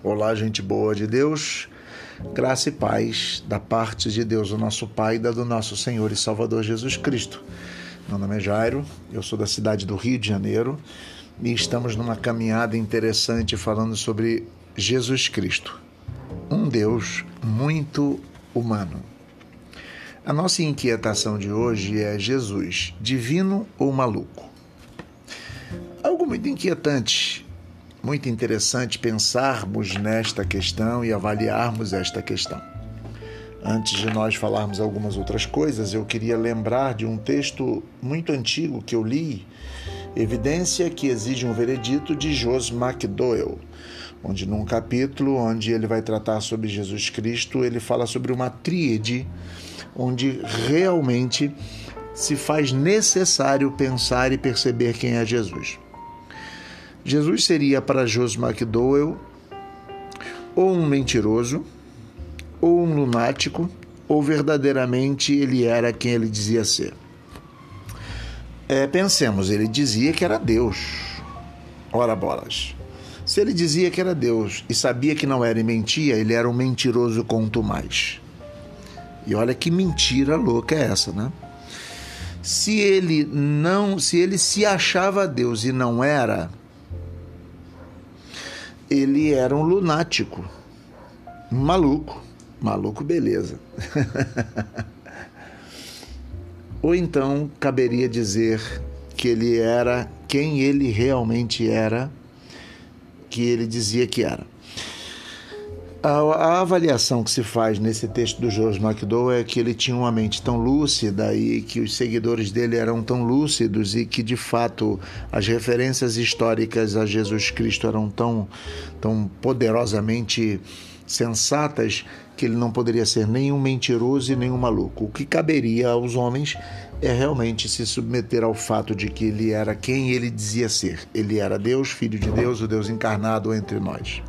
Olá, gente boa de Deus, graça e paz da parte de Deus, o nosso Pai, e da do nosso Senhor e Salvador Jesus Cristo. Meu nome é Jairo, eu sou da cidade do Rio de Janeiro e estamos numa caminhada interessante falando sobre Jesus Cristo, um Deus muito humano. A nossa inquietação de hoje é Jesus, divino ou maluco? Algo muito inquietante muito interessante pensarmos nesta questão e avaliarmos esta questão. Antes de nós falarmos algumas outras coisas, eu queria lembrar de um texto muito antigo que eu li, Evidência que exige um veredito de Jos McDowell, onde num capítulo onde ele vai tratar sobre Jesus Cristo, ele fala sobre uma tríade onde realmente se faz necessário pensar e perceber quem é Jesus. Jesus seria para Jos McDowell ou um mentiroso, ou um lunático, ou verdadeiramente ele era quem ele dizia ser. É, pensemos, ele dizia que era Deus. Ora bolas. Se ele dizia que era Deus e sabia que não era e mentia, ele era um mentiroso quanto mais. E olha que mentira louca é essa, né? Se ele não, se ele se achava Deus e não era, ele era um lunático, um maluco, maluco beleza. Ou então caberia dizer que ele era quem ele realmente era, que ele dizia que era. A, a, avaliação que se faz nesse texto do George McDowell é que ele tinha uma mente tão lúcida e que os seguidores dele eram tão lúcidos e que de fato as referências históricas a Jesus Cristo eram tão, tão poderosamente sensatas que ele não poderia ser nenhum mentiroso e nenhum maluco. O que caberia aos homens é realmente se submeter ao fato de que ele era quem ele dizia ser. Ele era Deus, filho de Deus, o Deus encarnado entre nós.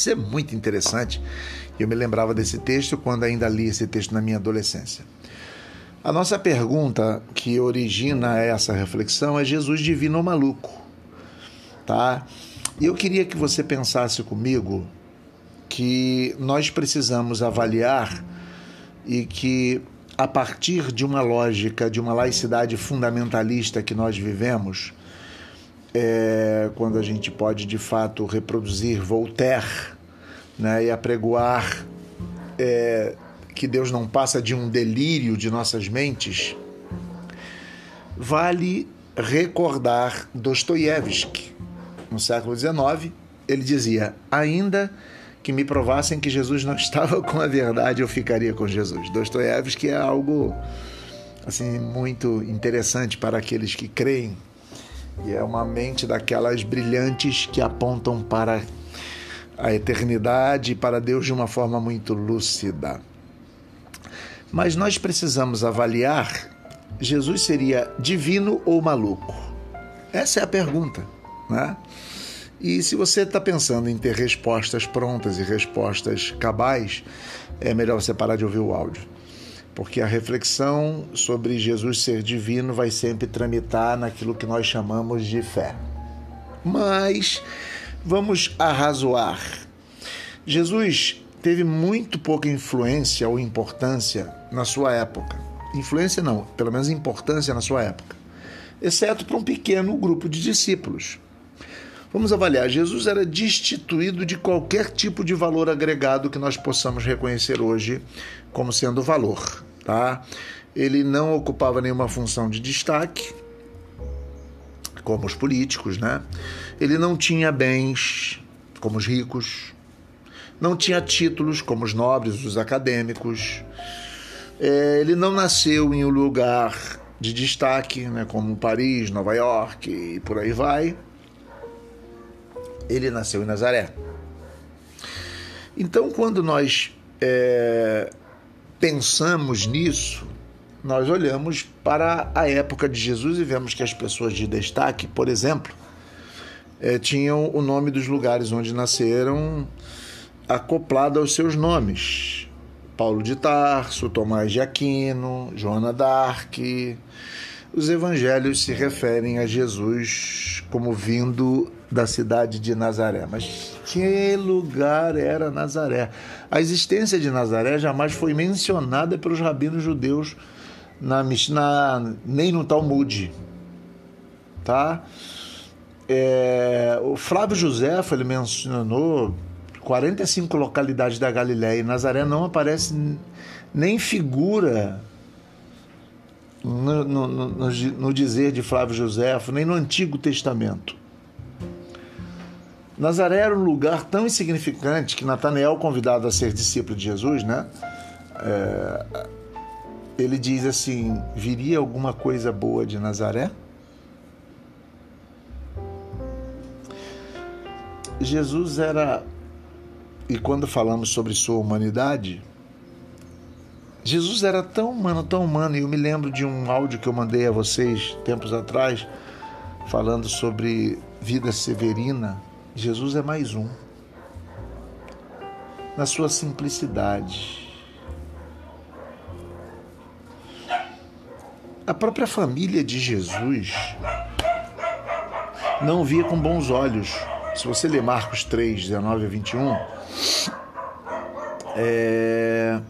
Isso é muito interessante. Eu me lembrava desse texto quando ainda li esse texto na minha adolescência. A nossa pergunta que origina essa reflexão é Jesus divino ou maluco? Tá? E eu queria que você pensasse comigo que nós precisamos avaliar e que a partir de uma lógica de uma laicidade fundamentalista que nós vivemos, é, quando a gente pode de fato reproduzir Voltaire né, e apregoar é, que Deus não passa de um delírio de nossas mentes, vale recordar Dostoiévski. No século XIX, ele dizia: ainda que me provassem que Jesus não estava com a verdade, eu ficaria com Jesus. Dostoiévski é algo assim muito interessante para aqueles que creem e é uma mente daquelas brilhantes que apontam para a eternidade e para Deus de uma forma muito lúcida. Mas nós precisamos avaliar: Jesus seria divino ou maluco? Essa é a pergunta, né? E se você está pensando em ter respostas prontas e respostas cabais, é melhor você parar de ouvir o áudio porque a reflexão sobre Jesus ser divino vai sempre tramitar naquilo que nós chamamos de fé. Mas vamos arrazoar. Jesus teve muito pouca influência ou importância na sua época. Influência não, pelo menos importância na sua época, exceto para um pequeno grupo de discípulos. Vamos avaliar. Jesus era destituído de qualquer tipo de valor agregado que nós possamos reconhecer hoje como sendo valor. Tá? Ele não ocupava nenhuma função de destaque, como os políticos, né? Ele não tinha bens, como os ricos, não tinha títulos, como os nobres, os acadêmicos. É, ele não nasceu em um lugar de destaque, né, como Paris, Nova York e por aí vai ele nasceu em Nazaré. Então, quando nós é, pensamos nisso, nós olhamos para a época de Jesus e vemos que as pessoas de destaque, por exemplo, é, tinham o nome dos lugares onde nasceram acoplado aos seus nomes. Paulo de Tarso, Tomás de Aquino, Joana d'Arc, os evangelhos se referem a Jesus como vindo da cidade de Nazaré. Mas que lugar era Nazaré? A existência de Nazaré jamais foi mencionada pelos rabinos judeus na nem no Talmud. Tá? É, o Flávio José ele mencionou 45 localidades da Galiléia e Nazaré não aparece nem figura no, no, no, no dizer de Flávio Josefo, nem no Antigo Testamento. Nazaré era um lugar tão insignificante que Natanael, convidado a ser discípulo de Jesus, né? É, ele diz assim: viria alguma coisa boa de Nazaré? Jesus era, e quando falamos sobre sua humanidade, Jesus era tão humano, tão humano, e eu me lembro de um áudio que eu mandei a vocês tempos atrás, falando sobre vida severina. Jesus é mais um. Na sua simplicidade. A própria família de Jesus não via com bons olhos. Se você ler Marcos 3, 19 a 21, é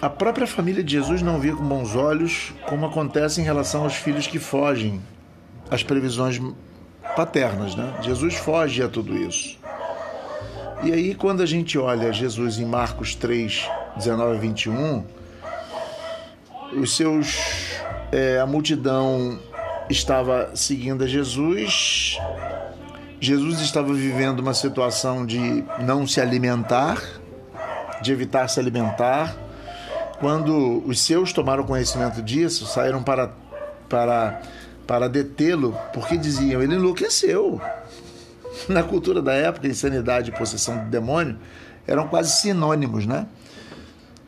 a própria família de Jesus não via com bons olhos como acontece em relação aos filhos que fogem às previsões paternas, né? Jesus foge a tudo isso. E aí, quando a gente olha Jesus em Marcos 3, 19 a 21, os seus. É, a multidão estava seguindo a Jesus, Jesus estava vivendo uma situação de não se alimentar, de evitar se alimentar quando os seus tomaram conhecimento disso, saíram para, para, para detê-lo, porque diziam: ele enlouqueceu. Na cultura da época, insanidade e possessão do demônio eram quase sinônimos, né?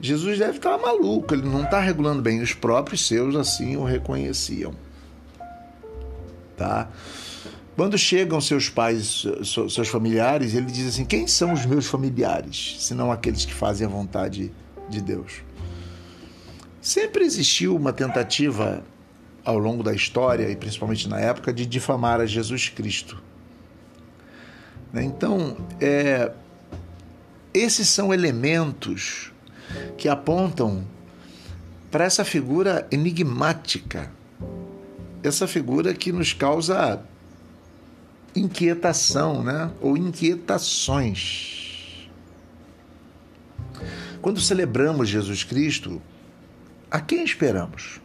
Jesus deve estar maluco, ele não está regulando bem. Os próprios seus assim o reconheciam. Tá? Quando chegam seus pais, seus familiares, ele diz assim: Quem são os meus familiares, senão aqueles que fazem a vontade de Deus? Sempre existiu uma tentativa ao longo da história e principalmente na época de difamar a Jesus Cristo. Né? Então, é, esses são elementos que apontam para essa figura enigmática, essa figura que nos causa inquietação, né? ou inquietações. Quando celebramos Jesus Cristo, a quem esperamos?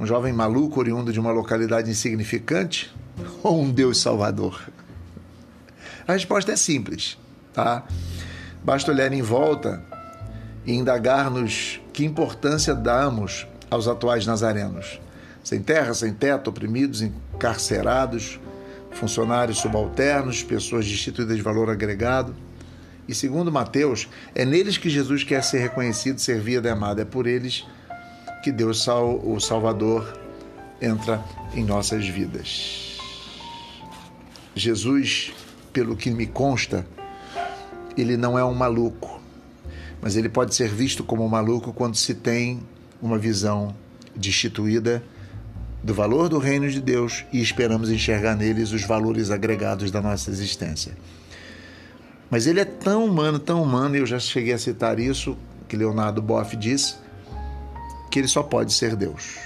Um jovem maluco oriundo de uma localidade insignificante ou um Deus salvador? A resposta é simples, tá? Basta olhar em volta e indagar-nos que importância damos aos atuais nazarenos. Sem terra, sem teto, oprimidos, encarcerados, funcionários subalternos, pessoas destituídas de valor agregado e segundo Mateus, é neles que Jesus quer ser reconhecido, servido e amado. É por eles que Deus, o Salvador, entra em nossas vidas. Jesus, pelo que me consta, ele não é um maluco, mas ele pode ser visto como um maluco quando se tem uma visão destituída do valor do reino de Deus e esperamos enxergar neles os valores agregados da nossa existência. Mas ele é tão humano, tão humano, e eu já cheguei a citar isso, que Leonardo Boff disse, que ele só pode ser Deus.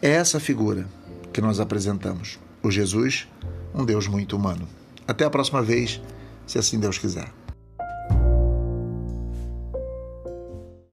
É essa figura que nós apresentamos. O Jesus, um Deus muito humano. Até a próxima vez, se assim Deus quiser.